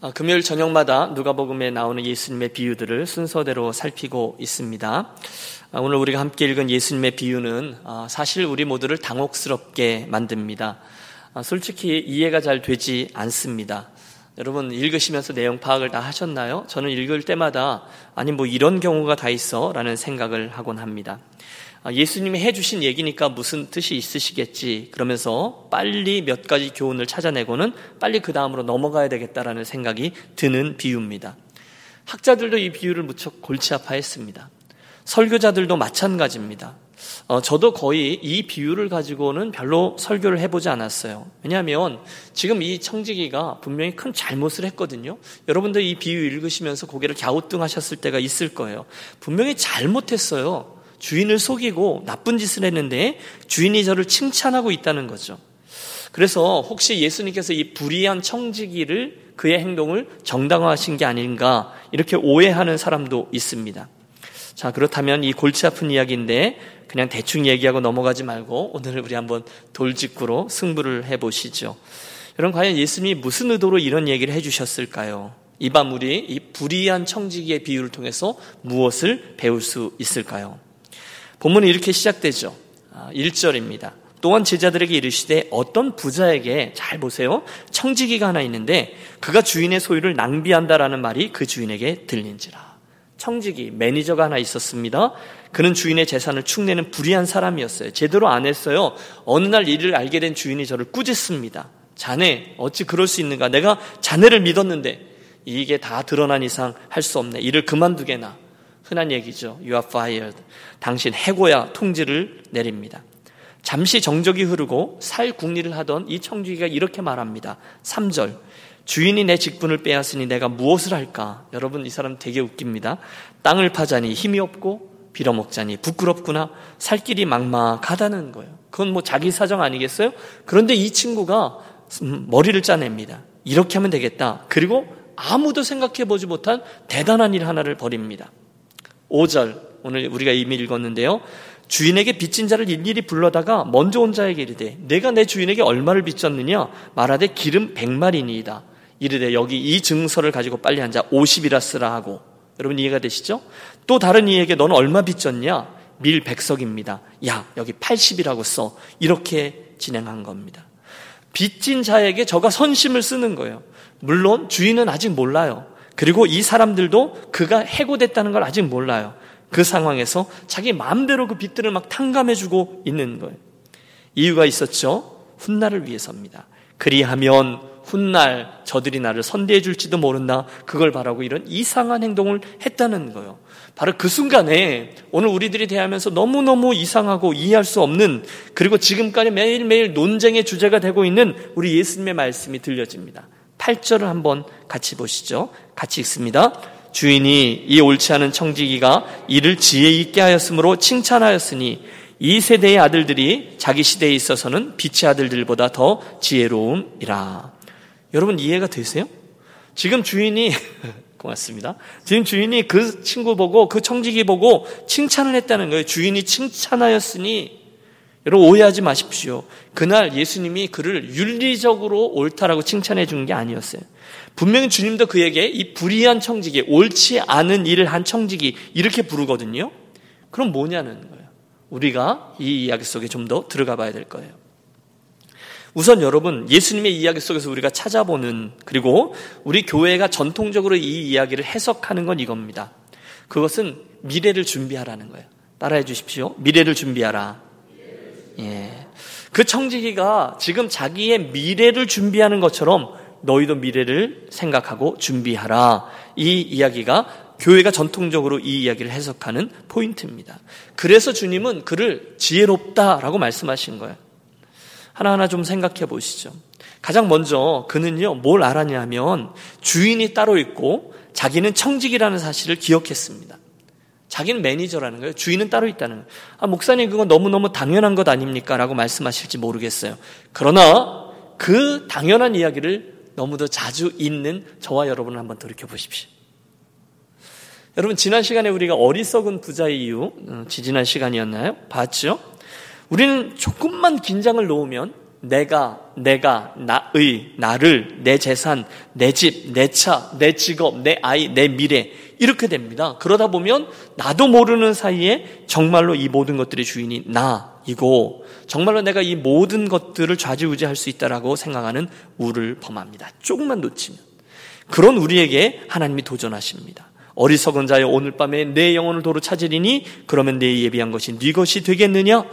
아, 금요일 저녁마다 누가복음에 나오는 예수님의 비유들을 순서대로 살피고 있습니다. 아, 오늘 우리가 함께 읽은 예수님의 비유는 아, 사실 우리 모두를 당혹스럽게 만듭니다. 솔직히 이해가 잘 되지 않습니다. 여러분 읽으시면서 내용 파악을 다 하셨나요? 저는 읽을 때마다 아니 뭐 이런 경우가 다 있어라는 생각을 하곤 합니다. 아, 예수님이 해주신 얘기니까 무슨 뜻이 있으시겠지. 그러면서 빨리 몇 가지 교훈을 찾아내고는 빨리 그 다음으로 넘어가야 되겠다라는 생각이 드는 비유입니다. 학자들도 이 비유를 무척 골치 아파했습니다. 설교자들도 마찬가지입니다. 어, 저도 거의 이 비유를 가지고는 별로 설교를 해보지 않았어요. 왜냐하면 지금 이 청지기가 분명히 큰 잘못을 했거든요. 여러분들 이 비유 읽으시면서 고개를 갸우뚱 하셨을 때가 있을 거예요. 분명히 잘못했어요. 주인을 속이고 나쁜 짓을 했는데 주인이 저를 칭찬하고 있다는 거죠. 그래서 혹시 예수님께서 이 불의한 청지기를 그의 행동을 정당화하신 게 아닌가 이렇게 오해하는 사람도 있습니다. 자, 그렇다면 이 골치 아픈 이야기인데 그냥 대충 얘기하고 넘어가지 말고 오늘 우리 한번 돌직구로 승부를 해 보시죠. 여러분 과연 예수님이 무슨 의도로 이런 얘기를 해 주셨을까요? 이 밤 우리 이 불의한 청지기의 비유를 통해서 무엇을 배울 수 있을까요? 본문은 이렇게 시작되죠. 1절입니다. 아, 또한 제자들에게 이르시되 어떤 부자에게 잘 보세요. 청지기가 하나 있는데 그가 주인의 소유를 낭비한다라는 말이 그 주인에게 들린지라. 청지기 매니저가 하나 있었습니다. 그는 주인의 재산을 축내는 불의한 사람이었어요. 제대로 안 했어요. 어느 날 일을 알게 된 주인이 저를 꾸짖습니다. 자네 어찌 그럴 수 있는가? 내가 자네를 믿었는데 이게 다 드러난 이상 할 수 없네. 일을 그만두게나. 흔한 얘기죠. You are fired. 당신 해고야 통지를 내립니다. 잠시 정적이 흐르고 살 국리를 하던 이 청주기가 이렇게 말합니다. 3절. 주인이 내 직분을 빼앗으니 내가 무엇을 할까? 여러분 이 사람 되게 웃깁니다. 땅을 파자니 힘이 없고 빌어먹자니 부끄럽구나. 살 길이 막막하다는 거예요. 그건 뭐 자기 사정 아니겠어요? 그런데 이 친구가 음, 머리를 짜냅니다. 이렇게 하면 되겠다. 그리고 아무도 생각해 보지 못한 대단한 일 하나를 벌입니다. 5절 오늘 우리가 이미 읽었는데요. 주인에게 빚진 자를 일일이 불러다가 먼저 온 자에게 이르되 내가 내 주인에게 얼마를 빚졌느냐 말하되 기름 100마리니이다. 이르되 여기 이 증서를 가지고 빨리 앉아 50이라 쓰라 하고 여러분 이해가 되시죠? 또 다른 이에게 너는 얼마 빚졌냐? 밀 백석입니다. 야 여기 80이라고 써. 이렇게 진행한 겁니다. 빚진 자에게 저가 선심을 쓰는 거예요. 물론 주인은 아직 몰라요. 그리고 이 사람들도 그가 해고됐다는 걸 아직 몰라요. 그 상황에서 자기 마음대로 그 빚들을 막 탕감해주고 있는 거예요. 이유가 있었죠. 훗날을 위해서입니다. 그리하면 훗날 저들이 나를 선대해 줄지도 모른다. 그걸 바라고 이런 이상한 행동을 했다는 거예요. 바로 그 순간에 오늘 우리들이 대하면서 너무너무 이상하고 이해할 수 없는 그리고 지금까지 매일매일 논쟁의 주제가 되고 있는 우리 예수님의 말씀이 들려집니다. 8절을 한번 같이 보시죠. 같이 읽습니다. 주인이 이 옳지 않은 청지기가 이를 지혜 있게 하였으므로 칭찬하였으니 이 세대의 아들들이 자기 시대에 있어서는 빛의 아들들보다 더 지혜로움이라. 여러분 이해가 되세요? 지금 주인이 고맙습니다. 지금 주인이 그 친구 보고 그 청지기 보고 칭찬을 했다는 거예요. 주인이 칭찬하였으니 여러분 오해하지 마십시오. 그날 예수님이 그를 윤리적으로 옳다라고 칭찬해 준 게 아니었어요. 분명히 주님도 그에게 이 불의한 청지기, 옳지 않은 일을 한 청지기 이렇게 부르거든요. 그럼 뭐냐는 거예요. 우리가 이 이야기 속에 좀 더 들어가 봐야 될 거예요. 우선 여러분 예수님의 이야기 속에서 우리가 찾아보는 그리고 우리 교회가 전통적으로 이 이야기를 해석하는 건 이겁니다. 그것은 미래를 준비하라는 거예요. 따라해 주십시오. 미래를 준비하라. 예. 그 청지기가 지금 자기의 미래를 준비하는 것처럼 너희도 미래를 생각하고 준비하라. 이 이야기가 교회가 전통적으로 이 이야기를 해석하는 포인트입니다. 그래서 주님은 그를 지혜롭다라고 말씀하신 거예요. 하나하나 좀 생각해 보시죠. 가장 먼저 그는요, 뭘 알았냐면 주인이 따로 있고 자기는 청직이라는 사실을 기억했습니다. 자기는 매니저라는 거예요. 주인은 따로 있다는 거예요. 아, 목사님 그건 너무너무 당연한 것 아닙니까? 라고 말씀하실지 모르겠어요. 그러나 그 당연한 이야기를 너무도 자주 있는 저와 여러분을 한번 돌이켜 보십시오. 여러분 지난 시간에 우리가 어리석은 부자의 이유 어, 지지난 시간이었나요? 봤죠? 우리는 조금만 긴장을 놓으면 내가, 내가, 나의, 나를, 내 재산, 내 집, 내 차, 내 직업, 내 아이, 내 미래. 이렇게 됩니다. 그러다 보면 나도 모르는 사이에 정말로 이 모든 것들의 주인이 나이고 정말로 내가 이 모든 것들을 좌지우지할 수 있다라고 생각하는 우를 범합니다. 조금만 놓치면. 그런 우리에게 하나님이 도전하십니다. 어리석은 자여 오늘 밤에 내 영혼을 도로 찾으리니 그러면 내 예비한 것이 네 것이 되겠느냐?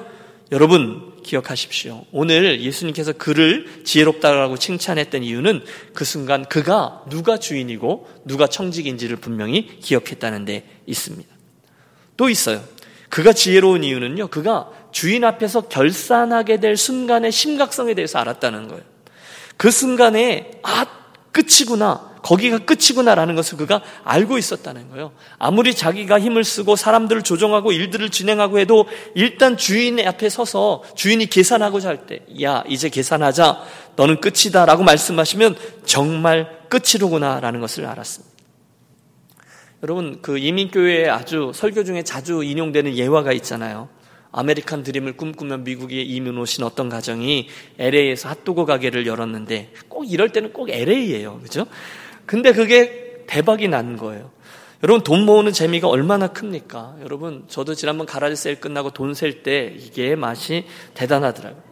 여러분 기억하십시오. 오늘 예수님께서 그를 지혜롭다라고 칭찬했던 이유는 그 순간 그가 누가 주인이고 누가 청직인지를 분명히 기억했다는 데 있습니다. 또 있어요. 그가 지혜로운 이유는요. 그가 주인 앞에서 결산하게 될 순간의 심각성에 대해서 알았다는 거예요. 그 순간에 아 끝이구나. 거기가 끝이구나라는 것을 그가 알고 있었다는 거예요. 아무리 자기가 힘을 쓰고 사람들을 조종하고 일들을 진행하고 해도 일단 주인 앞에 서서 주인이 계산하고자 할 때, 야, 이제 계산하자. 너는 끝이다. 라고 말씀하시면 정말 끝이로구나라는 것을 알았습니다. 여러분, 그 이민교회에 아주 설교 중에 자주 인용되는 예화가 있잖아요. 아메리칸 드림을 꿈꾸며 미국에 이민 오신 어떤 가정이 LA에서 핫도그 가게를 열었는데 꼭 이럴 때는 꼭 LA예요. 그죠? 근데 그게 대박이 난 거예요. 여러분 돈 모으는 재미가 얼마나 큽니까? 여러분 저도 지난번 가라지 세일 끝나고 돈 셀 때 이게 맛이 대단하더라고요.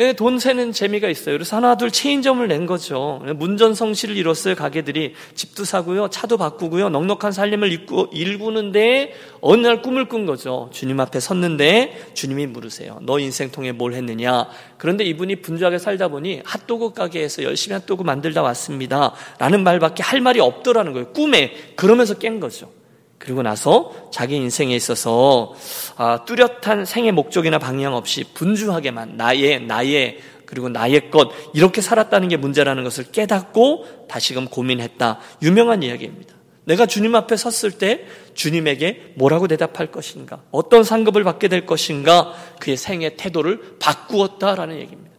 예, 돈 세는 재미가 있어요. 그래서 하나 둘 체인점을 낸 거죠. 문전성시를 이뤘어요. 가게들이 집도 사고요, 차도 바꾸고요, 넉넉한 살림을 일구, 일구는데 어느 날 꿈을 꾼 거죠. 주님 앞에 섰는데 주님이 물으세요. 너 인생 통해 뭘 했느냐? 그런데 이분이 분주하게 살다 보니 핫도그 가게에서 열심히 핫도그 만들다 왔습니다. 라는 말밖에 할 말이 없더라는 거예요. 꿈에 그러면서 깬 거죠. 그리고 나서 자기 인생에 있어서 아, 뚜렷한 생의 목적이나 방향 없이 분주하게만 나의 나의 그리고 나의 것 이렇게 살았다는 게 문제라는 것을 깨닫고 다시금 고민했다. 유명한 이야기입니다. 내가 주님 앞에 섰을 때 주님에게 뭐라고 대답할 것인가? 어떤 상급을 받게 될 것인가? 그의 생의 태도를 바꾸었다라는 얘기입니다.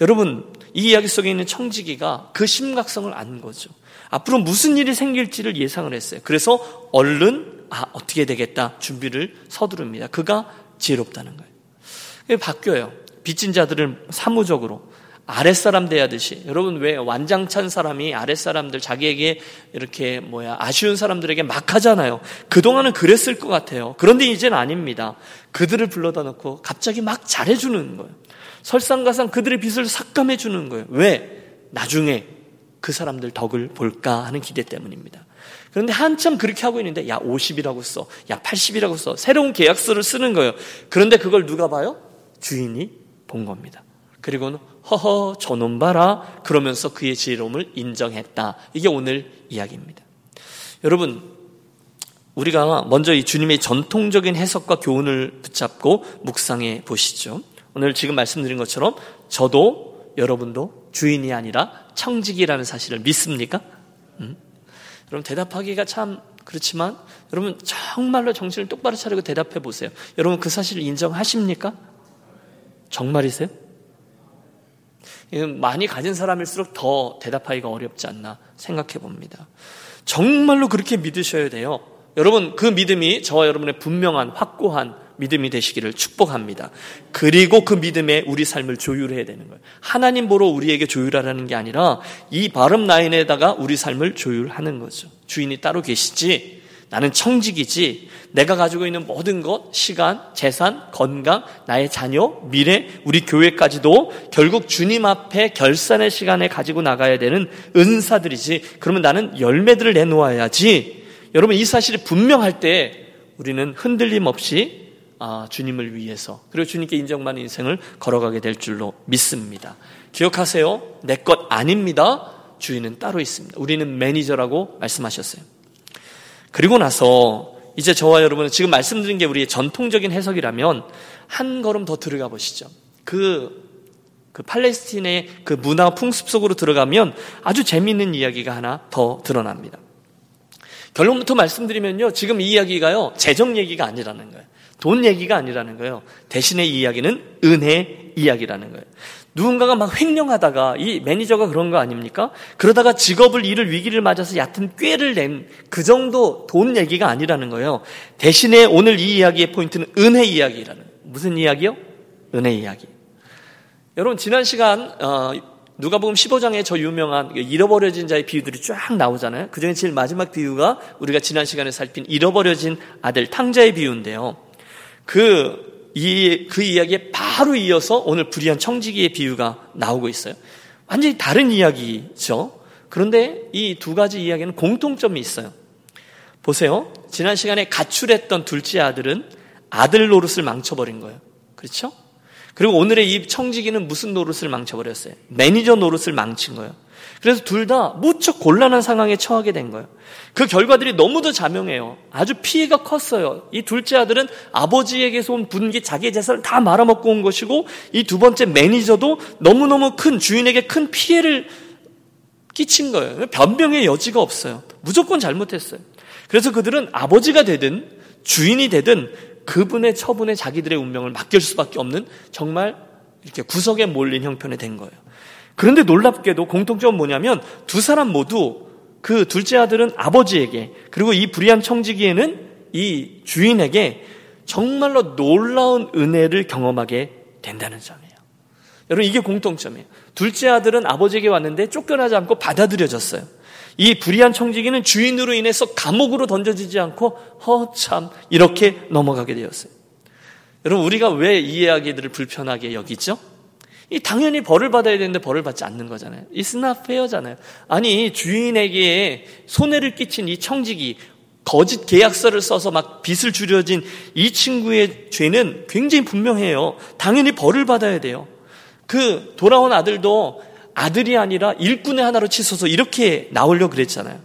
여러분, 이 이야기 속에 있는 청지기가 그 심각성을 안 거죠. 앞으로 무슨 일이 생길지를 예상을 했어요. 그래서 얼른 아 어떻게 되겠다 준비를 서두릅니다. 그가 지혜롭다는 거예요. 바뀌어요. 빚진 자들은 사무적으로 아랫사람 대하듯이 여러분 왜 완장찬 사람이 아랫사람들 자기에게 이렇게 뭐야 아쉬운 사람들에게 막 하잖아요. 그동안은 그랬을 것 같아요. 그런데 이제는 아닙니다. 그들을 불러다 놓고 갑자기 막 잘해주는 거예요. 설상가상 그들의 빚을 삭감해 주는 거예요. 왜? 나중에 그 사람들 덕을 볼까 하는 기대 때문입니다. 그런데 한참 그렇게 하고 있는데 야 50이라고 써. 야 80이라고 써. 새로운 계약서를 쓰는 거예요. 그런데 그걸 누가 봐요? 주인이 본 겁니다. 그리고는 허허 저놈 봐라 그러면서 그의 지혜로움을 인정했다. 이게 오늘 이야기입니다. 여러분 우리가 먼저 이 주님의 전통적인 해석과 교훈을 붙잡고 묵상해 보시죠. 오늘 지금 말씀드린 것처럼 저도 여러분도 주인이 아니라 청직이라는 사실을 믿습니까? 음? 여러분 대답하기가 참 그렇지만 여러분 정말로 정신을 똑바로 차리고 대답해 보세요. 여러분 그 사실을 인정하십니까? 정말이세요? 많이 가진 사람일수록 더 대답하기가 어렵지 않나 생각해 봅니다. 정말로 그렇게 믿으셔야 돼요. 여러분 그 믿음이 저와 여러분의 분명한 확고한 믿음이 되시기를 축복합니다. 그리고 그 믿음에 우리 삶을 조율해야 되는 거예요. 하나님 보러 우리에게 조율하라는 게 아니라 이 바름 라인에다가 우리 삶을 조율하는 거죠. 주인이 따로 계시지. 나는 청직이지. 내가 가지고 있는 모든 것, 시간, 재산, 건강, 나의 자녀, 미래, 우리 교회까지도 결국 주님 앞에 결산의 시간에 가지고 나가야 되는 은사들이지. 그러면 나는 열매들을 내놓아야지. 여러분 이 사실이 분명할 때 우리는 흔들림 없이 아, 주님을 위해서 그리고 주님께 인정받는 인생을 걸어가게 될 줄로 믿습니다. 기억하세요. 내 것 아닙니다. 주인은 따로 있습니다. 우리는 매니저라고 말씀하셨어요. 그리고 나서 이제 저와 여러분은 지금 말씀드린 게 우리의 전통적인 해석이라면 한 걸음 더 들어가 보시죠. 그, 그 팔레스틴의 그 문화 풍습 속으로 들어가면 아주 재미있는 이야기가 하나 더 드러납니다. 결론부터 말씀드리면요. 지금 이 이야기가요. 재정 얘기가 아니라는 거예요. 돈 얘기가 아니라는 거예요. 대신에 이 이야기는 은혜 이야기라는 거예요. 누군가가 막 횡령하다가 이 매니저가 그런 거 아닙니까? 그러다가 직업을 잃을 위기를 맞아서 얕은 꾀를 낸 그 정도 돈 얘기가 아니라는 거예요. 대신에 오늘 이 이야기의 포인트는 은혜 이야기라는 거예요. 무슨 이야기요? 은혜 이야기. 여러분 지난 시간 어, 누가복음 15장에 저 유명한 잃어버려진 자의 비유들이 쫙 나오잖아요. 그 중에 제일 마지막 비유가 우리가 지난 시간에 살핀 잃어버려진 아들 탕자의 비유인데요. 그, 이, 그 이야기에 바로 이어서 오늘 불의한 청지기의 비유가 나오고 있어요. 완전히 다른 이야기죠. 그런데 이 두 가지 이야기는 공통점이 있어요. 보세요. 지난 시간에 가출했던 둘째 아들은 아들 노릇을 망쳐버린 거예요. 그렇죠? 그리고 오늘의 이 청지기는 무슨 노릇을 망쳐버렸어요? 매니저 노릇을 망친 거예요. 그래서 둘 다 무척 곤란한 상황에 처하게 된 거예요. 그 결과들이 너무도 자명해요. 아주 피해가 컸어요. 이 둘째 아들은 아버지에게서 온 분깃 자기의 재산을 다 말아먹고 온 것이고 이 두 번째 매니저도 너무너무 큰 주인에게 큰 피해를 끼친 거예요. 변명의 여지가 없어요. 무조건 잘못했어요. 그래서 그들은 아버지가 되든 주인이 되든 그분의 처분에 자기들의 운명을 맡길 수밖에 없는 정말 이렇게 구석에 몰린 형편이 된 거예요. 그런데 놀랍게도 공통점은 뭐냐면 두 사람 모두 그 둘째 아들은 아버지에게 그리고 이 불의한 청지기에는 이 주인에게 정말로 놀라운 은혜를 경험하게 된다는 점이에요. 여러분 이게 공통점이에요. 둘째 아들은 아버지에게 왔는데 쫓겨나지 않고 받아들여졌어요. 이 불의한 청지기는 주인으로 인해서 감옥으로 던져지지 않고 허참 이렇게 넘어가게 되었어요. 여러분 우리가 왜 이 이야기들을 불편하게 여기죠? 이 당연히 벌을 받아야 되는데 벌을 받지 않는 거잖아요. Not fair잖아요. 아니 주인에게 손해를 끼친 이 청지기 거짓 계약서를 써서 막 빚을 줄여진 이 친구의 죄는 굉장히 분명해요. 당연히 벌을 받아야 돼요. 그 돌아온 아들도 아들이 아니라 일꾼의 하나로 치서서 이렇게 나오려고 그랬잖아요.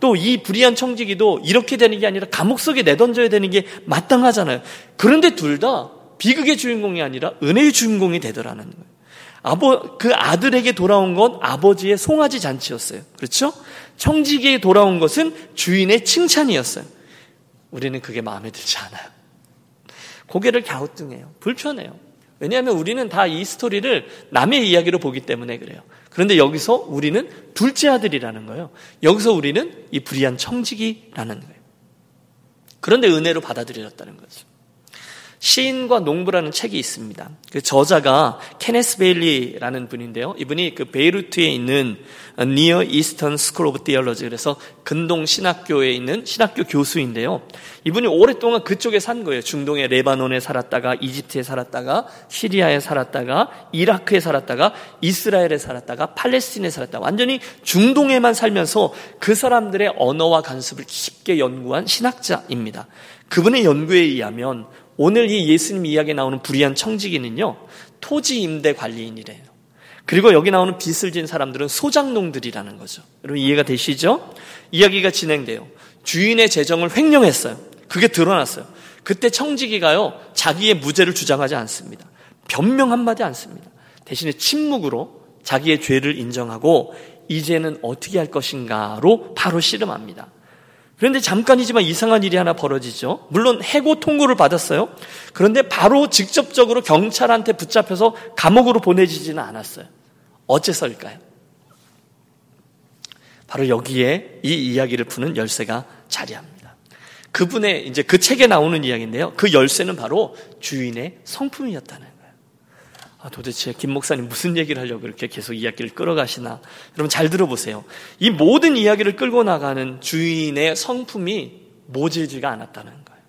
또 이 불의한 청지기도 이렇게 되는 게 아니라 감옥 속에 내던져야 되는 게 마땅하잖아요. 그런데 둘 다 비극의 주인공이 아니라 은혜의 주인공이 되더라는 거예요. 아버, 그 아들에게 돌아온 건 아버지의 송아지 잔치였어요. 그렇죠? 청지기에 돌아온 것은 주인의 칭찬이었어요. 우리는 그게 마음에 들지 않아요. 고개를 갸우뚱해요. 불편해요. 왜냐하면 우리는 다 이 스토리를 남의 이야기로 보기 때문에 그래요. 그런데 여기서 우리는 둘째 아들이라는 거예요. 여기서 우리는 이 불의한 청지기라는 거예요. 그런데 은혜로 받아들여졌다는 거죠. 시인과 농부라는 책이 있습니다. 그 저자가 케네스 베일리라는 분인데요. 이분이 그 베이루트에 있는 Near Eastern School of Theology 그래서 근동 신학교에 있는 신학교 교수인데요. 이분이 오랫동안 그쪽에 산 거예요. 중동의 레바논에 살았다가 이집트에 살았다가 시리아에 살았다가 이라크에 살았다가 이스라엘에 살았다가 팔레스틴에 살았다. 완전히 중동에만 살면서 그 사람들의 언어와 간섭을 깊게 연구한 신학자입니다. 그분의 연구에 의하면 오늘 이 예수님 이야기에 나오는 불의한 청지기는요, 토지 임대 관리인이래요. 그리고 여기 나오는 빚을 진 사람들은 소장농들이라는 거죠. 여러분 이해가 되시죠? 이야기가 진행돼요. 주인의 재정을 횡령했어요. 그게 드러났어요. 그때 청지기가요, 자기의 무죄를 주장하지 않습니다. 변명 한마디 않습니다. 대신에 침묵으로 자기의 죄를 인정하고 이제는 어떻게 할 것인가로 바로 씨름합니다. 그런데 잠깐이지만 이상한 일이 하나 벌어지죠. 물론 해고 통고를 받았어요. 그런데 바로 직접적으로 경찰한테 붙잡혀서 감옥으로 보내지지는 않았어요. 어째서일까요? 바로 여기에 이 이야기를 푸는 열쇠가 자리합니다. 그분의 이제 그 책에 나오는 이야기인데요. 그 열쇠는 바로 주인의 성품이었다는 아, 도대체 김 목사님 무슨 얘기를 하려고 그렇게 계속 이야기를 끌어가시나? 여러분 잘 들어보세요. 이 모든 이야기를 끌고 나가는 주인의 성품이 모질지가 않았다는 거예요.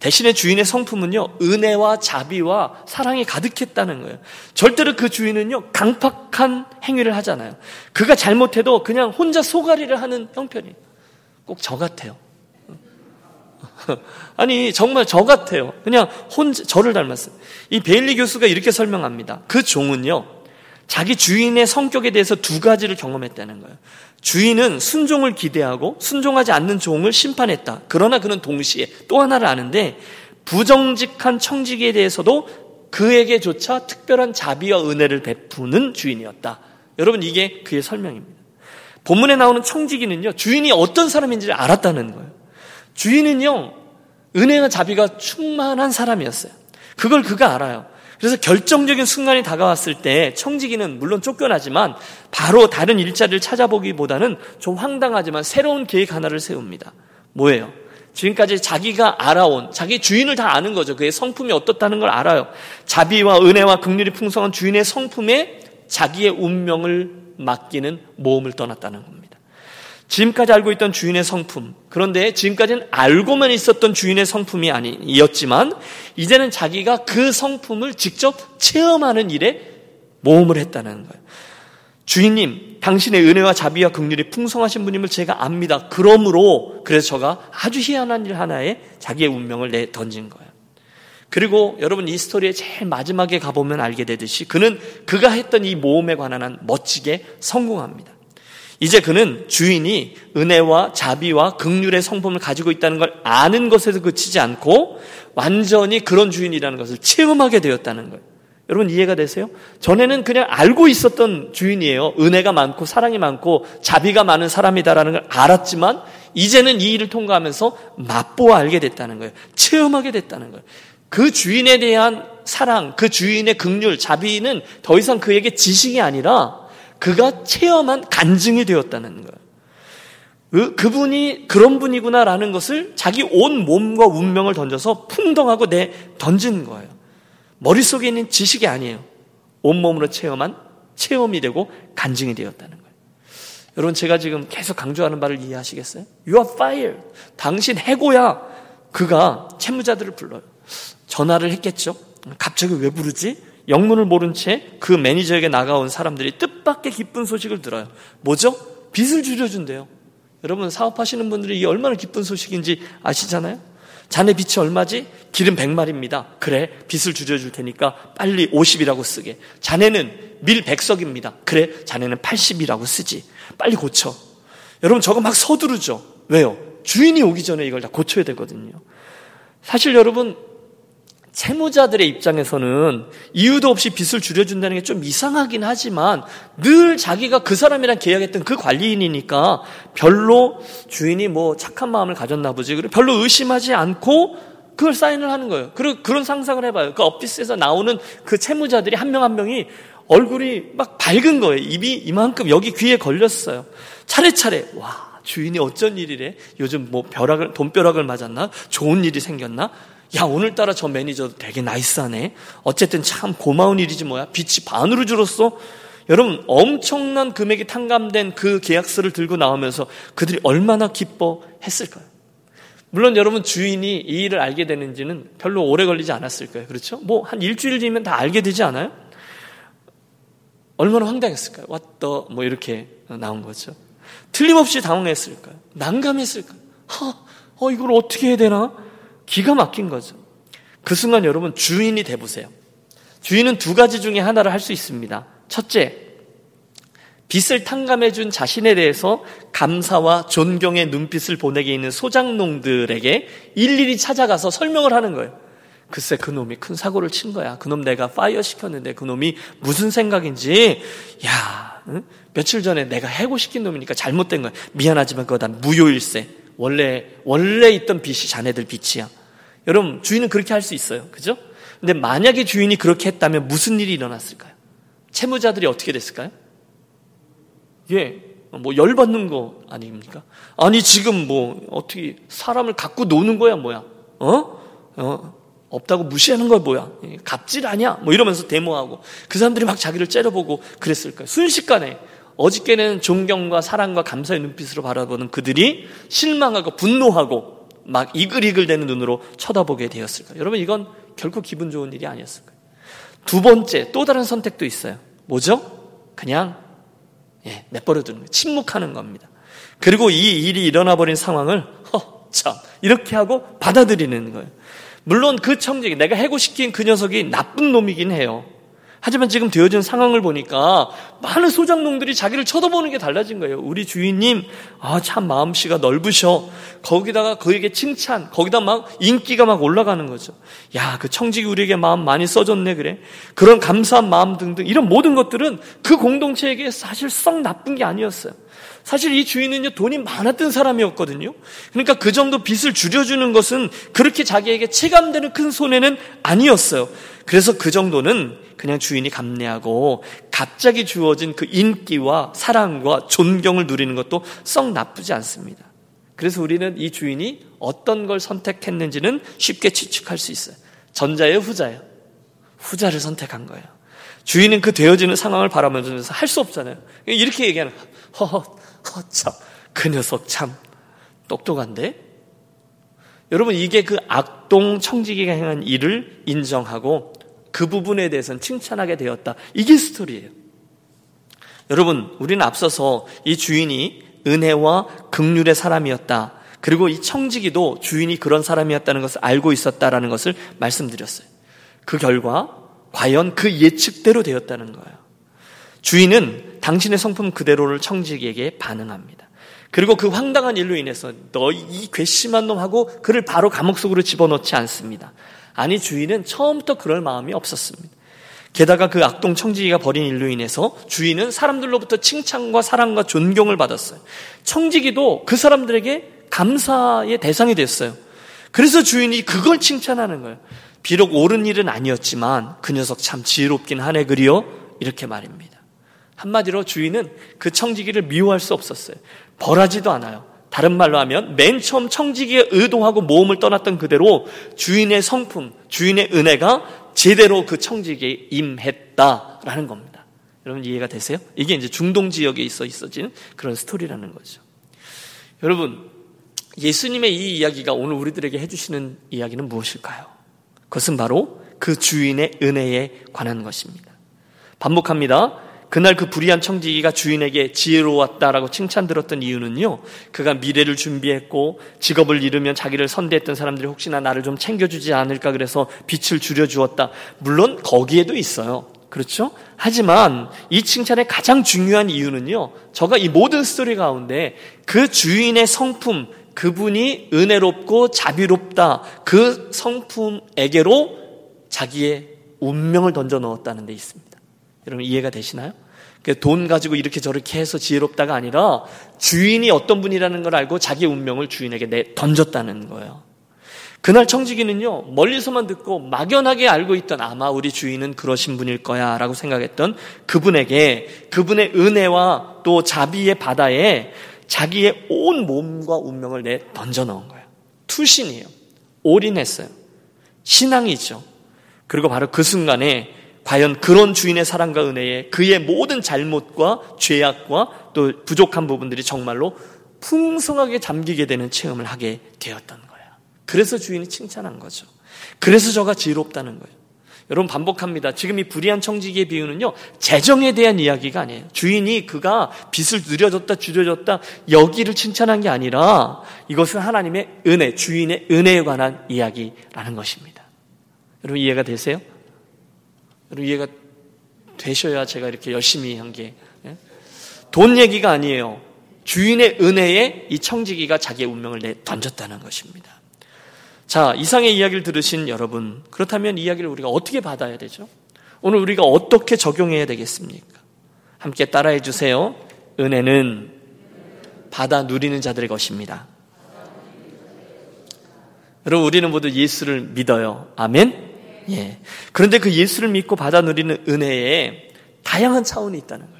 대신에 주인의 성품은요, 은혜와 자비와 사랑이 가득했다는 거예요. 절대로 그 주인은요, 강팍한 행위를 하잖아요. 그가 잘못해도 그냥 혼자 소가리를 하는 형편이 꼭 저 같아요. 아니 정말 저 같아요. 그냥 혼자 저를 닮았어요. 이 베일리 교수가 이렇게 설명합니다. 그 종은요. 자기 주인의 성격에 대해서 두 가지를 경험했다는 거예요. 주인은 순종을 기대하고 순종하지 않는 종을 심판했다. 그러나 그는 동시에 또 하나를 아는데 부정직한 청지기에 대해서도 그에게조차 특별한 자비와 은혜를 베푸는 주인이었다. 여러분 이게 그의 설명입니다. 본문에 나오는 청지기는요. 주인이 어떤 사람인지를 알았다는 거예요. 주인은요, 은혜와 자비가 충만한 사람이었어요. 그걸 그가 알아요. 그래서 결정적인 순간이 다가왔을 때 청지기는 물론 쫓겨나지만 바로 다른 일자리를 찾아보기보다는 좀 황당하지만 새로운 계획 하나를 세웁니다. 뭐예요? 지금까지 자기가 알아온 자기 주인을 다 아는 거죠. 그의 성품이 어떻다는 걸 알아요. 자비와 은혜와 극률이 풍성한 주인의 성품에 자기의 운명을 맡기는 모험을 떠났다는 겁니다. 지금까지 알고 있던 주인의 성품. 그런데 지금까지는 알고만 있었던 주인의 성품이 아니었지만 이제는 자기가 그 성품을 직접 체험하는 일에 모험을 했다는 거예요. 주인님, 당신의 은혜와 자비와 긍휼이 풍성하신 분임을 제가 압니다. 그러므로 그래서 저가 아주 희한한 일 하나에 자기의 운명을 내 던진 거예요. 그리고 여러분 이 스토리의 제일 마지막에 가보면 알게 되듯이 그는 그가 했던 이 모험에 관한 한 멋지게 성공합니다. 이제 그는 주인이 은혜와 자비와 극률의 성품을 가지고 있다는 걸 아는 것에서 그치지 않고 완전히 그런 주인이라는 것을 체험하게 되었다는 거예요. 여러분 이해가 되세요? 전에는 그냥 알고 있었던 주인이에요. 은혜가 많고 사랑이 많고 자비가 많은 사람이다라는 걸 알았지만 이제는 이 일을 통과하면서 맛보아 알게 됐다는 거예요. 체험하게 됐다는 거예요. 그 주인에 대한 사랑, 그 주인의 극률, 자비는 더 이상 그에게 지식이 아니라 그가 체험한 간증이 되었다는 거예요. 그, 그분이 그런 분이구나라는 것을 자기 온 몸과 운명을 던져서 풍덩하고 내 던진 거예요. 머릿속에 있는 지식이 아니에요. 온몸으로 체험한 체험이 되고 간증이 되었다는 거예요. 여러분, 제가 지금 계속 강조하는 바를 이해하시겠어요? You are fire. 당신 해고야. 그가 채무자들을 불러요. 전화를 했겠죠? 갑자기 왜 부르지? 영문을 모른 채 그 매니저에게 나가온 사람들이 뜻밖의 기쁜 소식을 들어요. 뭐죠? 빚을 줄여준대요. 여러분, 사업하시는 분들이 이 얼마나 기쁜 소식인지 아시잖아요? 자네 빚이 얼마지? 기름 100마리입니다. 그래, 빚을 줄여줄 테니까 빨리 50이라고 쓰게. 자네는 밀 100석입니다. 그래, 자네는 80이라고 쓰지. 빨리 고쳐. 여러분, 저거 막 서두르죠? 왜요? 주인이 오기 전에 이걸 다 고쳐야 되거든요. 사실 여러분, 채무자들의 입장에서는 이유도 없이 빚을 줄여준다는 게 좀 이상하긴 하지만 늘 자기가 그 사람이랑 계약했던 그 관리인이니까 별로 주인이 뭐 착한 마음을 가졌나 보지. 그리고 별로 의심하지 않고 그걸 사인을 하는 거예요. 그리고 그런 상상을 해봐요. 그 오피스에서 나오는 그 채무자들이 한 명한 한 명이 얼굴이 막 밝은 거예요. 입이 이만큼 여기 귀에 걸렸어요. 차례차례. 와, 주인이 어쩐 일이래? 요즘 뭐 벼락을, 돈벼락을 맞았나? 좋은 일이 생겼나? 야, 오늘따라 저 매니저도 되게 나이스하네. 어쨌든 참 고마운 일이지 뭐야. 빚이 반으로 줄었어. 여러분, 엄청난 금액이 탕감된 그 계약서를 들고 나오면서 그들이 얼마나 기뻐했을까요? 물론 여러분 주인이 이 일을 알게 되는지는 별로 오래 걸리지 않았을 거예요. 그렇죠? 뭐 한 일주일 뒤면 다 알게 되지 않아요? 얼마나 황당했을까요? 왔더 뭐 이렇게 나온 거죠. 틀림없이 당황했을까요? 난감했을까요? 하, 어 이걸 어떻게 해야 되나? 기가 막힌 거죠. 그 순간 여러분 주인이 돼보세요. 주인은 두 가지 중에 하나를 할 수 있습니다. 첫째, 빚을 탕감해준 자신에 대해서 감사와 존경의 눈빛을 보내게 있는 소장농들에게 일일이 찾아가서 설명을 하는 거예요. 글쎄 그 놈이 큰 사고를 친 거야. 그놈 내가 파이어 시켰는데 그 놈이 무슨 생각인지 야 응? 며칠 전에 내가 해고시킨 놈이니까 잘못된 거야. 미안하지만 그거 다 무효일세. 원래 원래 있던 빚이 자네들 빚이야. 여러분, 주인은 그렇게 할 수 있어요. 그죠? 근데 만약에 주인이 그렇게 했다면 무슨 일이 일어났을까요? 채무자들이 어떻게 됐을까요? 예, 뭐 열받는 거 아닙니까? 아니 지금 뭐 어떻게 사람을 갖고 노는 거야 뭐야? 어? 어? 없다고 무시하는 거야 뭐야? 예, 갑질 아니야? 뭐 이러면서 데모하고 그 사람들이 막 자기를 째려보고 그랬을까요? 순식간에 어저께는 존경과 사랑과 감사의 눈빛으로 바라보는 그들이 실망하고 분노하고 막 이글이글대는 눈으로 쳐다보게 되었을까요? 여러분 이건 결코 기분 좋은 일이 아니었을 거예요. 두 번째 또 다른 선택도 있어요. 뭐죠? 그냥 예, 내버려 두는 거예요. 침묵하는 겁니다. 그리고 이 일이 일어나 버린 상황을 허 참 이렇게 하고 받아들이는 거예요. 물론 그 청직이 내가 해고시킨 그 녀석이 나쁜 놈이긴 해요. 하지만 지금 되어진 상황을 보니까 많은 소장농들이 자기를 쳐다보는 게 달라진 거예요. 우리 주인님, 아, 참 마음씨가 넓으셔. 거기다가 그에게 칭찬, 거기다 막 인기가 막 올라가는 거죠. 야, 그 청직이 우리에게 마음 많이 써줬네, 그래. 그런 감사한 마음 등등, 이런 모든 것들은 그 공동체에게 사실 썩 나쁜 게 아니었어요. 사실 이 주인은요, 돈이 많았던 사람이었거든요. 그러니까 그 정도 빚을 줄여주는 것은 그렇게 자기에게 체감되는 큰 손해는 아니었어요. 그래서 그 정도는 그냥 주인이 감내하고 갑자기 주어진 그 인기와 사랑과 존경을 누리는 것도 썩 나쁘지 않습니다. 그래서 우리는 이 주인이 어떤 걸 선택했는지는 쉽게 추측할 수 있어요. 전자예요, 후자예요? 후자를 선택한 거예요. 주인은 그 되어지는 상황을 바라보면서 할 수 없잖아요. 이렇게 얘기하는 거예요. 허허, 허, 참. 그 녀석 참 똑똑한데? 여러분, 이게 그 악동 청지기가 행한 일을 인정하고 그 부분에 대해서는 칭찬하게 되었다. 이게 스토리예요. 여러분, 우리는 앞서서 이 주인이 은혜와 극률의 사람이었다. 그리고 이 청지기도 주인이 그런 사람이었다는 것을 알고 있었다라는 것을 말씀드렸어요. 그 결과 과연 그 예측대로 되었다는 거예요. 주인은 당신의 성품 그대로를 청지기에게 반응합니다. 그리고 그 황당한 일로 인해서 너이 괘씸한 놈하고 그를 바로 감옥 속으로 집어넣지 않습니다. 아니 주인은 처음부터 그럴 마음이 없었습니다. 게다가 그 악동 청지기가 벌인 일로 인해서 주인은 사람들로부터 칭찬과 사랑과 존경을 받았어요. 청지기도 그 사람들에게 감사의 대상이 됐어요. 그래서 주인이 그걸 칭찬하는 거예요. 비록 옳은 일은 아니었지만 그 녀석 참 지혜롭긴 하네 그리요 이렇게 말입니다. 한마디로 주인은 그 청지기를 미워할 수 없었어요. 벌하지도 않아요. 다른 말로 하면 맨 처음 청지기가 의도하고 모험을 떠났던 그대로 주인의 성품, 주인의 은혜가 제대로 그 청지기에 임했다라는 겁니다. 여러분 이해가 되세요? 이게 이제 중동 지역에 있어 있어진 그런 스토리라는 거죠. 여러분 예수님의 이 이야기가 오늘 우리들에게 해주시는 이야기는 무엇일까요? 그것은 바로 그 주인의 은혜에 관한 것입니다. 반복합니다. 그날 그 불의한 청지기가 주인에게 지혜로웠다라고 칭찬 들었던 이유는요, 그가 미래를 준비했고 직업을 잃으면 자기를 선대했던 사람들이 혹시나 나를 좀 챙겨주지 않을까 그래서 빛을 줄여주었다. 물론 거기에도 있어요. 그렇죠? 하지만 이 칭찬의 가장 중요한 이유는요, 저가 이 모든 스토리 가운데 그 주인의 성품, 그분이 은혜롭고 자비롭다. 그 성품에게로 자기의 운명을 던져 넣었다는 데 있습니다. 여러분 이해가 되시나요? 돈 가지고 이렇게 저렇게 해서 지혜롭다가 아니라 주인이 어떤 분이라는 걸 알고 자기의 운명을 주인에게 내 던졌다는 거예요. 그날 청지기는요, 멀리서만 듣고 막연하게 알고 있던 아마 우리 주인은 그러신 분일 거야 라고 생각했던 그분에게 그분의 은혜와 또 자비의 바다에 자기의 온 몸과 운명을 내 던져 넣은 거예요. 투신이에요. 올인했어요. 신앙이죠. 그리고 바로 그 순간에 과연 그런 주인의 사랑과 은혜에 그의 모든 잘못과 죄악과 또 부족한 부분들이 정말로 풍성하게 잠기게 되는 체험을 하게 되었던 거예요. 그래서 주인이 칭찬한 거죠. 그래서 저가 지혜롭다는 거예요. 여러분 반복합니다. 지금 이 불의한 청지기의 비유는요, 재정에 대한 이야기가 아니에요. 주인이 그가 빚을 늘려줬다, 줄여줬다, 여기를 칭찬한 게 아니라 이것은 하나님의 은혜, 주인의 은혜에 관한 이야기라는 것입니다. 여러분 이해가 되세요? 이해가 되셔야 제가 이렇게 열심히 한 게. 예? 돈 얘기가 아니에요. 주인의 은혜에 이 청지기가 자기의 운명을 내 던졌다는 것입니다. 자, 이상의 이야기를 들으신 여러분, 그렇다면 이야기를 우리가 어떻게 받아야 되죠? 오늘 우리가 어떻게 적용해야 되겠습니까? 함께 따라해 주세요. 은혜는 받아 누리는 자들의 것입니다. 여러분, 우리는 모두 예수를 믿어요. 아멘? 예. 그런데 그 예수를 믿고 받아 누리는 은혜에 다양한 차원이 있다는 거예요.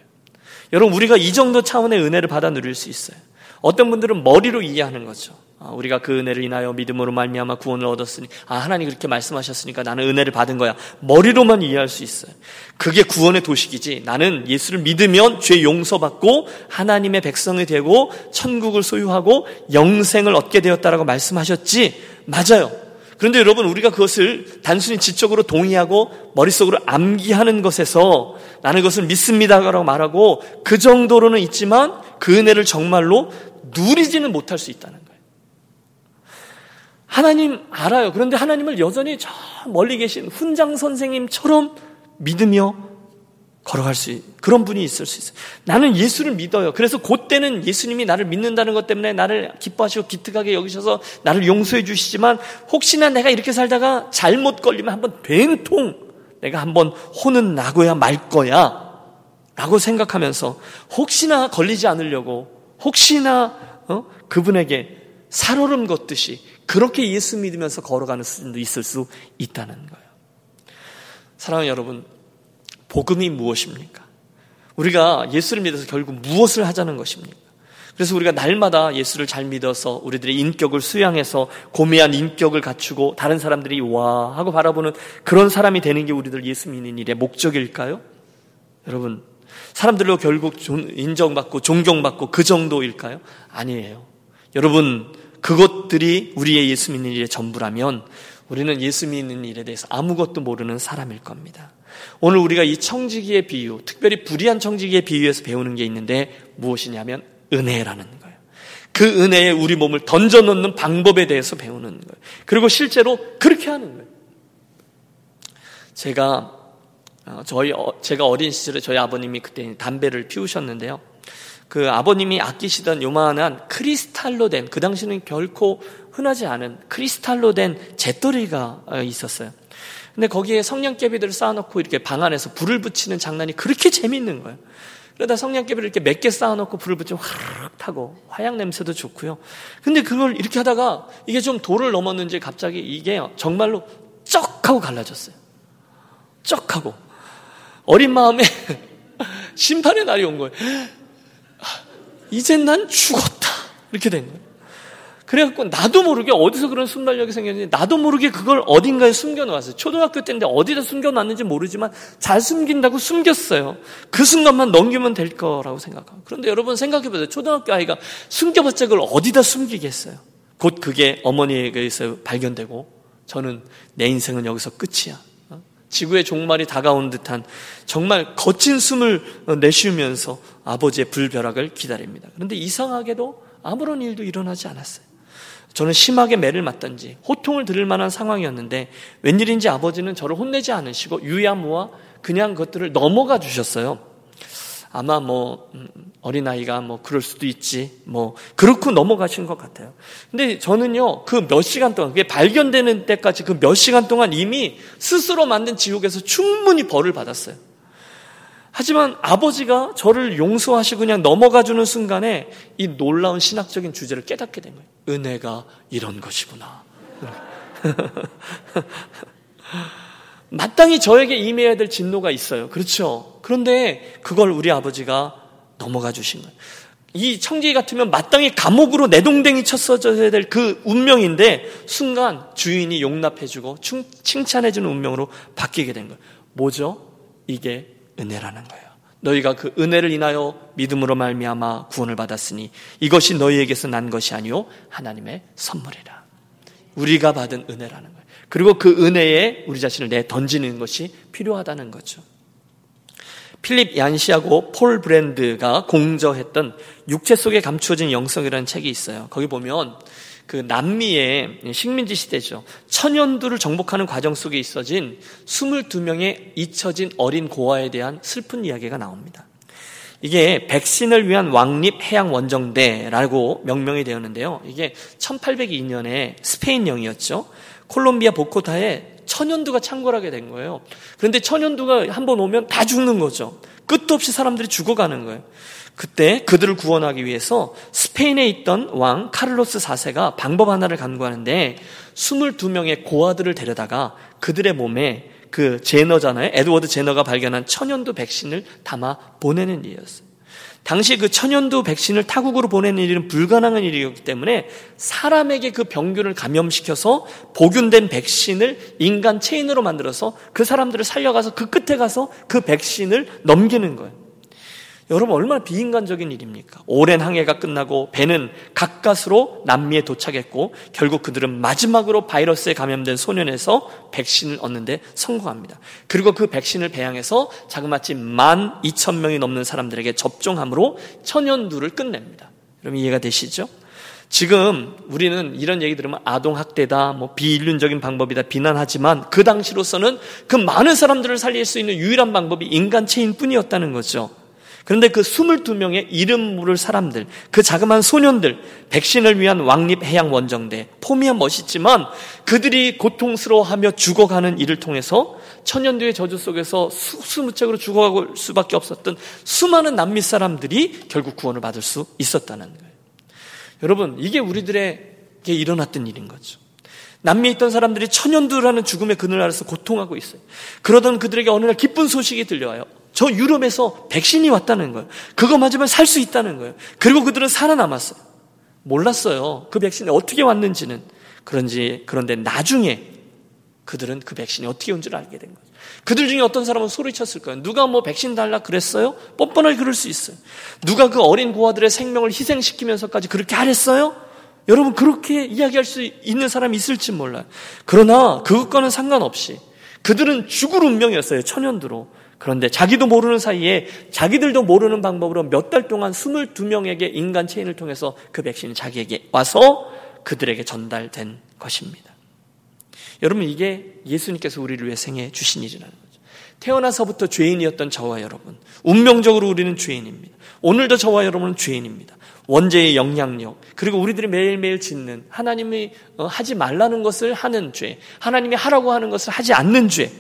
여러분, 우리가 이 정도 차원의 은혜를 받아 누릴 수 있어요. 어떤 분들은 머리로 이해하는 거죠. 아, 우리가 그 은혜를 인하여 믿음으로 말미암아 구원을 얻었으니 아 하나님 그렇게 말씀하셨으니까 나는 은혜를 받은 거야. 머리로만 이해할 수 있어요. 그게 구원의 도식이지. 나는 예수를 믿으면 죄 용서받고 하나님의 백성이 되고 천국을 소유하고 영생을 얻게 되었다라고 말씀하셨지. 맞아요. 그런데 여러분 우리가 그것을 단순히 지적으로 동의하고 머릿속으로 암기하는 것에서 나는 그것을 믿습니다라고 말하고 그 정도로는 있지만 그 은혜를 정말로 누리지는 못할 수 있다는 거예요. 하나님 알아요. 그런데 하나님을 여전히 저 멀리 계신 훈장 선생님처럼 믿으며 걸어갈 수 있는 그런 분이 있을 수 있어요. 나는 예수를 믿어요. 그래서 그때는 예수님이 나를 믿는다는 것 때문에 나를 기뻐하시고 기특하게 여기셔서 나를 용서해 주시지만 혹시나 내가 이렇게 살다가 잘못 걸리면 한번 된통 내가 한번 혼은 나고야 말 거야 라고 생각하면서 혹시나 걸리지 않으려고 혹시나 어? 그분에게 살얼음 걷듯이 그렇게 예수 믿으면서 걸어가는 수준도 있을 수 있다는 거예요. 사랑하는 여러분, 복음이 무엇입니까? 우리가 예수를 믿어서 결국 무엇을 하자는 것입니까? 그래서 우리가 날마다 예수를 잘 믿어서 우리들의 인격을 수양해서 고매한 인격을 갖추고 다른 사람들이 와 하고 바라보는 그런 사람이 되는 게 우리들 예수 믿는 일의 목적일까요? 여러분, 사람들로 결국 인정받고 존경받고 그 정도일까요? 아니에요. 여러분, 그것들이 우리의 예수 믿는 일의 전부라면 우리는 예수 믿는 일에 대해서 아무것도 모르는 사람일 겁니다. 오늘 우리가 이 청지기의 비유, 특별히 불의한 청지기의 비유에서 배우는 게 있는데 무엇이냐면 은혜라는 거예요. 그 은혜에 우리 몸을 던져놓는 방법에 대해서 배우는 거예요. 그리고 실제로 그렇게 하는 거예요. 제가 어, 저희 어, 제가 어린 시절에 저희 아버님이 그때 담배를 피우셨는데요. 그 아버님이 아끼시던 요만한 크리스탈로 된 그 당시는 결코 흔하지 않은 크리스탈로 된 잿더리가 어, 있었어요. 근데 거기에 성냥개비들을 쌓아놓고 이렇게 방 안에서 불을 붙이는 장난이 그렇게 재밌는 거예요. 그러다 성냥개비를 이렇게 몇 개 쌓아놓고 불을 붙이면 화르륵 타고 화약 냄새도 좋고요. 근데 그걸 이렇게 하다가 이게 좀 도를 넘었는지 갑자기 이게 정말로 쩍 하고 갈라졌어요. 쩍 하고. 어린 마음에 심판의 날이 온 거예요. 이젠 난 죽었다. 이렇게 된 거예요. 그래갖고 나도 모르게 어디서 그런 순발력이 생겼는지 나도 모르게 그걸 어딘가에 숨겨놓았어요. 초등학교 때인데 어디다 숨겨놨는지 모르지만 잘 숨긴다고 숨겼어요. 그 순간만 넘기면 될 거라고 생각하고. 그런데 여러분 생각해보세요. 초등학교 아이가 숨겨봤자 그걸 어디다 숨기겠어요. 곧 그게 어머니에게서 발견되고 저는 내 인생은 여기서 끝이야. 어? 지구의 종말이 다가온 듯한 정말 거친 숨을 내쉬면서 아버지의 불벼락을 기다립니다. 그런데 이상하게도 아무런 일도 일어나지 않았어요. 저는 심하게 매를 맞던지 호통을 들을 만한 상황이었는데 웬일인지 아버지는 저를 혼내지 않으시고 유야무와 그냥 그것들을 넘어가 주셨어요. 아마 뭐 음, 어린아이가 뭐 그럴 수도 있지 뭐 그렇고 넘어가신 것 같아요. 근데 저는요 그 몇 시간 동안 그게 발견되는 때까지 그 몇 시간 동안 이미 스스로 만든 지옥에서 충분히 벌을 받았어요. 하지만 아버지가 저를 용서하시고 그냥 넘어가 주는 순간에 이 놀라운 신학적인 주제를 깨닫게 된 거예요. 은혜가 이런 것이구나. 마땅히 저에게 임해야 될 진노가 있어요. 그렇죠. 그런데 그걸 우리 아버지가 넘어가 주신 거예요. 이 청지 같으면 마땅히 감옥으로 내동댕이 쳤어져야 될 그 운명인데 순간 주인이 용납해주고 칭찬해주는 운명으로 바뀌게 된 거예요. 뭐죠? 이게 은혜라는 거예요. 너희가 그 은혜를 인하여 믿음으로 말미암아 구원을 받았으니 이것이 너희에게서 난 것이 아니요 하나님의 선물이라. 우리가 받은 은혜라는 거예요. 그리고 그 은혜에 우리 자신을 내 던지는 것이 필요하다는 거죠. 필립 얀시하고 폴 브랜드가 공저했던 육체 속에 감추어진 영성이라는 책이 있어요. 거기 보면 그 남미의 식민지 시대죠. 천연두를 정복하는 과정 속에 있어진 22명의 잊혀진 어린 고아에 대한 슬픈 이야기가 나옵니다. 이게 백신을 위한 왕립 해양 원정대라고 명명이 되었는데요. 이게 1802년에 스페인령이었죠. 콜롬비아 보코타에 천연두가 창궐하게 된 거예요. 그런데 천연두가 한 번 오면 다 죽는 거죠. 끝도 없이 사람들이 죽어가는 거예요. 그때 그들을 구원하기 위해서 스페인에 있던 왕 카를로스 4세가 방법 하나를 간구하는데 22명의 고아들을 데려다가 그들의 몸에 그 제너잖아요. 에드워드 제너가 발견한 천연두 백신을 담아 보내는 일이었어요. 당시 그 천연두 백신을 타국으로 보내는 일은 불가능한 일이었기 때문에 사람에게 그 병균을 감염시켜서 복균된 백신을 인간 체인으로 만들어서 그 사람들을 살려가서 그 끝에 가서 그 백신을 넘기는 거예요. 여러분 얼마나 비인간적인 일입니까? 오랜 항해가 끝나고 배는 가까스로 남미에 도착했고 결국 그들은 마지막으로 바이러스에 감염된 소년에서 백신을 얻는데 성공합니다. 그리고 그 백신을 배양해서 자그마치 만 이천 명이 넘는 사람들에게 접종함으로 천연두를 끝냅니다. 여러분 이해가 되시죠? 지금 우리는 이런 얘기 들으면 아동학대다, 뭐 비인륜적인 방법이다 비난하지만 그 당시로서는 그 많은 사람들을 살릴 수 있는 유일한 방법이 인간체인 뿐이었다는 거죠. 그런데 그 22명의 이름 물을 사람들, 그 자그마한 소년들, 백신을 위한 왕립 해양 원정대, 폼이야 멋있지만 그들이 고통스러워하며 죽어가는 일을 통해서 천년도의 저주 속에서 수무책으로 죽어갈 수밖에 없었던 수많은 남미 사람들이 결국 구원을 받을 수 있었다는 거예요. 여러분, 이게 우리들에게 일어났던 일인 거죠. 남미에 있던 사람들이 천연두라는 죽음의 그늘 아래서 고통하고 있어요. 그러던 그들에게 어느 날 기쁜 소식이 들려와요. 저 유럽에서 백신이 왔다는 거예요. 그거 맞으면 살 수 있다는 거예요. 그리고 그들은 살아남았어요. 몰랐어요. 그 백신이 어떻게 왔는지는. 그런지, 그런데 나중에 그들은 그 백신이 어떻게 온 줄 알게 된 거죠. 그들 중에 어떤 사람은 소리쳤을 거예요. 누가 뭐 백신 달라 그랬어요? 뻔뻔하게 그럴 수 있어요. 누가 그 어린 고아들의 생명을 희생시키면서까지 그렇게 하랬어요? 여러분 그렇게 이야기할 수 있는 사람이 있을지 몰라요. 그러나 그것과는 상관없이 그들은 죽을 운명이었어요. 천연두로. 그런데 자기도 모르는 사이에 자기들도 모르는 방법으로 몇 달 동안 22명에게 인간 체인을 통해서 그 백신이 자기에게 와서 그들에게 전달된 것입니다. 여러분 이게 예수님께서 우리를 위해 생해 주신 일이라는 거죠. 태어나서부터 죄인이었던 저와 여러분, 운명적으로 우리는 죄인입니다. 오늘도 저와 여러분은 죄인입니다. 원죄의 영향력, 그리고 우리들이 매일매일 짓는 하나님이 어, 하지 말라는 것을 하는 죄, 하나님이 하라고 하는 것을 하지 않는 죄,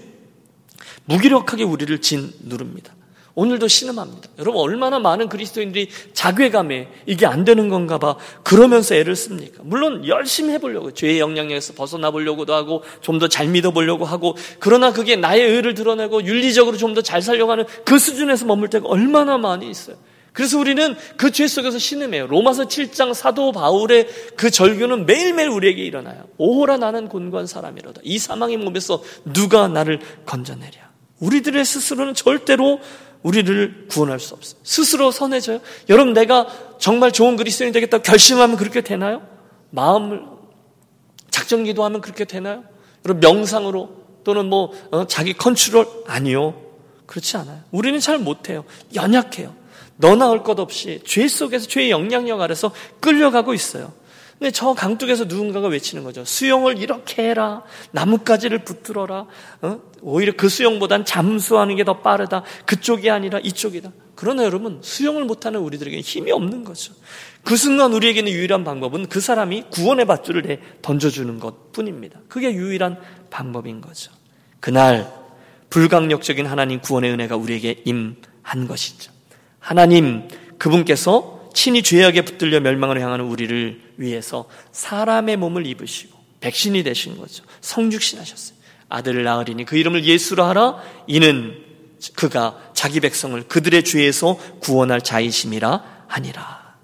무기력하게 우리를 진 누릅니다. 오늘도 신음합니다. 여러분 얼마나 많은 그리스도인들이 자괴감에 이게 안 되는 건가 봐 그러면서 애를 씁니까? 물론 열심히 해보려고 죄의 영향력에서 벗어나 보려고도 하고 좀 더 잘 믿어보려고 하고 그러나 그게 나의 의를 드러내고 윤리적으로 좀 더 잘 살려고 하는 그 수준에서 머물 때가 얼마나 많이 있어요. 그래서 우리는 그 죄 속에서 신음해요. 로마서 7장 사도 바울의 그 절규는 매일매일 우리에게 일어나요. 오호라 나는 곤고한 사람이로다. 이 사망의 몸에서 누가 나를 건져내랴. 우리들의 스스로는 절대로 우리를 구원할 수 없어요. 스스로 선해져요? 여러분, 내가 정말 좋은 그리스도인이 되겠다고 결심하면 그렇게 되나요? 마음을, 작정 기도하면 그렇게 되나요? 여러분, 명상으로 또는 뭐, 어, 자기 컨트롤? 아니요. 그렇지 않아요. 우리는 잘 못해요. 연약해요. 너나 할것 없이 죄 속에서 죄의 영향력 아래서 끌려가고 있어요. 근데 저 강둑에서 누군가가 외치는 거죠. 수영을 이렇게 해라. 나뭇가지를 붙들어라. 어? 오히려 그 수영보단 잠수하는 게 더 빠르다. 그쪽이 아니라 이쪽이다. 그러나 여러분, 수영을 못하는 우리들에게는 힘이 없는 거죠. 그 순간 우리에게는 유일한 방법은 그 사람이 구원의 밧줄을 내 던져주는 것 뿐입니다. 그게 유일한 방법인 거죠. 그날 불강력적인 하나님 구원의 은혜가 우리에게 임한 것이죠. 하나님, 그분께서 친히 죄악에 붙들려 멸망을 향하는 우리를 위해서 사람의 몸을 입으시고 백신이 되신 거죠. 성육신하셨어요. 아들을 낳으리니 그 이름을 예수로 하라. 이는 그가 자기 백성을 그들의 죄에서 구원할 자이심이라 하니라.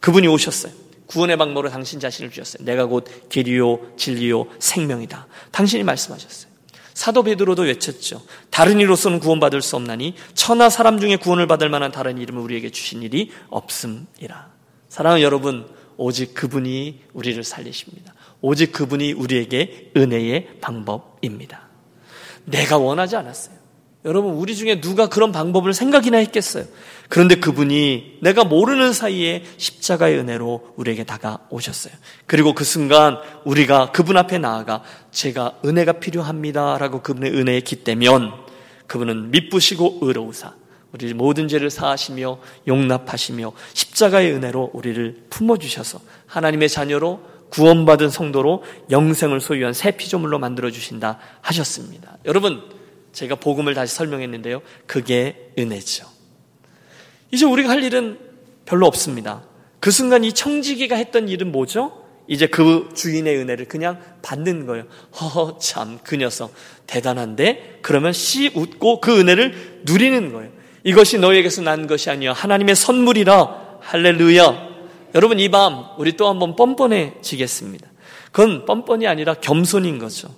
그분이 오셨어요. 구원의 방법으로 당신 자신을 주셨어요. 내가 곧 길이요 진리요 생명이다. 당신이 말씀하셨어요. 사도 베드로도 외쳤죠. 다른 이로서는 구원받을 수 없나니 천하 사람 중에 구원을 받을 만한 다른 이름을 우리에게 주신 일이 없음이라. 사랑하는 여러분, 오직 그분이 우리를 살리십니다. 오직 그분이 우리에게 은혜의 방법입니다. 내가 원하지 않았어요. 여러분, 우리 중에 누가 그런 방법을 생각이나 했겠어요? 그런데 그분이 내가 모르는 사이에 십자가의 은혜로 우리에게 다가오셨어요. 그리고 그 순간 우리가 그분 앞에 나아가 제가 은혜가 필요합니다. 라고 그분의 은혜에 기대면 그분은 미쁘시고 의로우사 우리 모든 죄를 사하시며 용납하시며 십자가의 은혜로 우리를 품어주셔서 하나님의 자녀로 구원받은 성도로 영생을 소유한 새 피조물로 만들어 주신다 하셨습니다. 여러분, 제가 복음을 다시 설명했는데요. 그게 은혜죠. 이제 우리가 할 일은 별로 없습니다. 그 순간 이 청지기가 했던 일은 뭐죠? 이제 그 주인의 은혜를 그냥 받는 거예요. 허허, 참, 그 녀석. 대단한데? 그러면 씨 웃고 그 은혜를 누리는 거예요. 이것이 너에게서 난 것이 아니야. 하나님의 선물이라. 할렐루야. 여러분, 이 밤, 우리 또 한번 뻔뻔해지겠습니다. 그건 뻔뻔이 아니라 겸손인 거죠.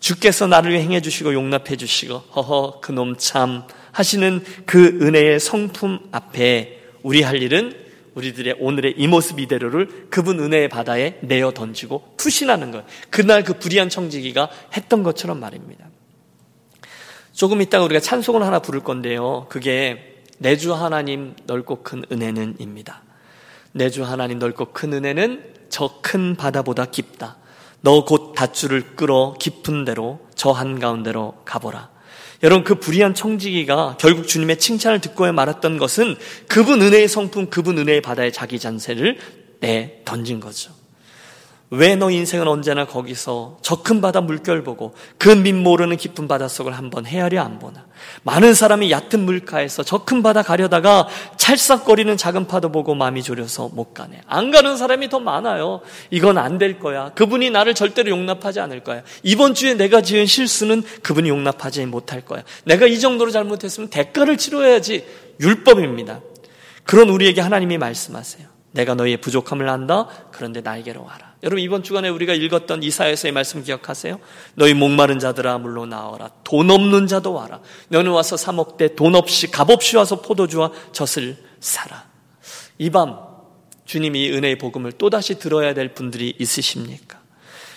주께서 나를 행해 주시고 용납해 주시고 허허 그놈 참 하시는 그 은혜의 성품 앞에 우리 할 일은 우리들의 오늘의 이 모습 이대로를 그분 은혜의 바다에 내어 던지고 투신하는 것. 그날 그 불의한 청지기가 했던 것처럼 말입니다. 조금 있다가 우리가 찬송을 하나 부를 건데요. 그게 내주 하나님 넓고 큰 은혜는입니다. 내주 하나님 넓고 큰 은혜는 저 큰 바다보다 깊다. 너 곧 닷줄을 끌어 깊은 데로 저 한가운데로 가보라. 여러분 그 불의한 청지기가 결국 주님의 칭찬을 듣고야 말았던 것은 그분 은혜의 성품, 그분 은혜의 바다에 자기 잔세를 내 던진 거죠. 왜 너 인생은 언제나 거기서 저 큰 바다 물결 보고 그 밑 모르는 깊은 바닷속을 한번 헤아려 안 보나? 많은 사람이 얕은 물가에서 저 큰 바다 가려다가 찰싹거리는 작은 파도 보고 마음이 졸여서 못 가네. 안 가는 사람이 더 많아요. 이건 안 될 거야. 그분이 나를 절대로 용납하지 않을 거야. 이번 주에 내가 지은 실수는 그분이 용납하지 못할 거야. 내가 이 정도로 잘못했으면 대가를 치러야지. 율법입니다. 그런 우리에게 하나님이 말씀하세요. 내가 너희의 부족함을 안다. 그런데 나에게로 와라. 여러분 이번 주간에 우리가 읽었던 이사야서의 말씀 기억하세요? 너희 목마른 자들아 물로 나와라. 돈 없는 자도 와라. 너는 와서 사 먹되 돈 없이 값 없이 와서 포도주와 젖을 사라. 이 밤 주님이 은혜의 복음을 또다시 들어야 될 분들이 있으십니까?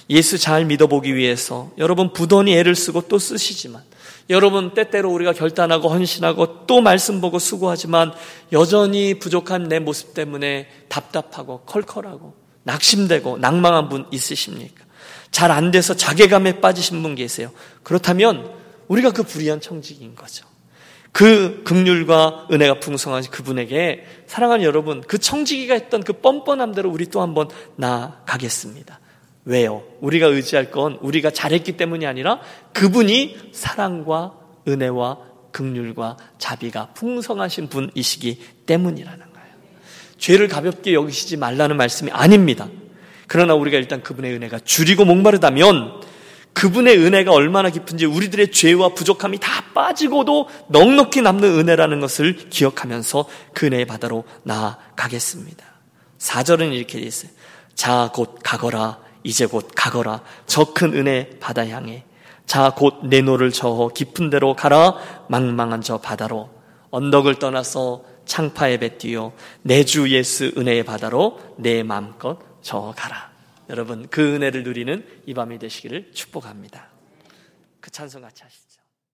예수 잘 믿어보기 위해서 여러분 부던히 애를 쓰고 또 쓰시지만 여러분 때때로 우리가 결단하고 헌신하고 또 말씀 보고 수고하지만 여전히 부족한 내 모습 때문에 답답하고 컬컬하고 낙심되고 낭망한 분 있으십니까? 잘 안 돼서 자괴감에 빠지신 분 계세요. 그렇다면 우리가 그 불의한 청직인 거죠. 그 극률과 은혜가 풍성한 그분에게 사랑하는 여러분, 그 청지기가 했던 그 뻔뻔함대로 우리 또 한번 나아가겠습니다. 왜요? 우리가 의지할 건 우리가 잘했기 때문이 아니라 그분이 사랑과 은혜와 극률과 자비가 풍성하신 분이시기 때문이라는 거예요. 죄를 가볍게 여기시지 말라는 말씀이 아닙니다. 그러나 우리가 일단 그분의 은혜가 주리고 목마르다면 그분의 은혜가 얼마나 깊은지 우리들의 죄와 부족함이 다 빠지고도 넉넉히 남는 은혜라는 것을 기억하면서 그 은혜의 바다로 나아가겠습니다. 4절은 이렇게 돼 있어요. 자, 곧 가거라. 이제 곧 가거라. 저 큰 은혜 바다 향해. 자, 곧 네 노를 저어 깊은 데로 가라. 망망한 저 바다로. 언덕을 떠나서 창파에 배 띄워 내 주 예수 은혜의 바다로 내 마음껏 저어 가라. 여러분, 그 은혜를 누리는 이 밤이 되시기를 축복합니다. 그 찬송 같이 하시죠.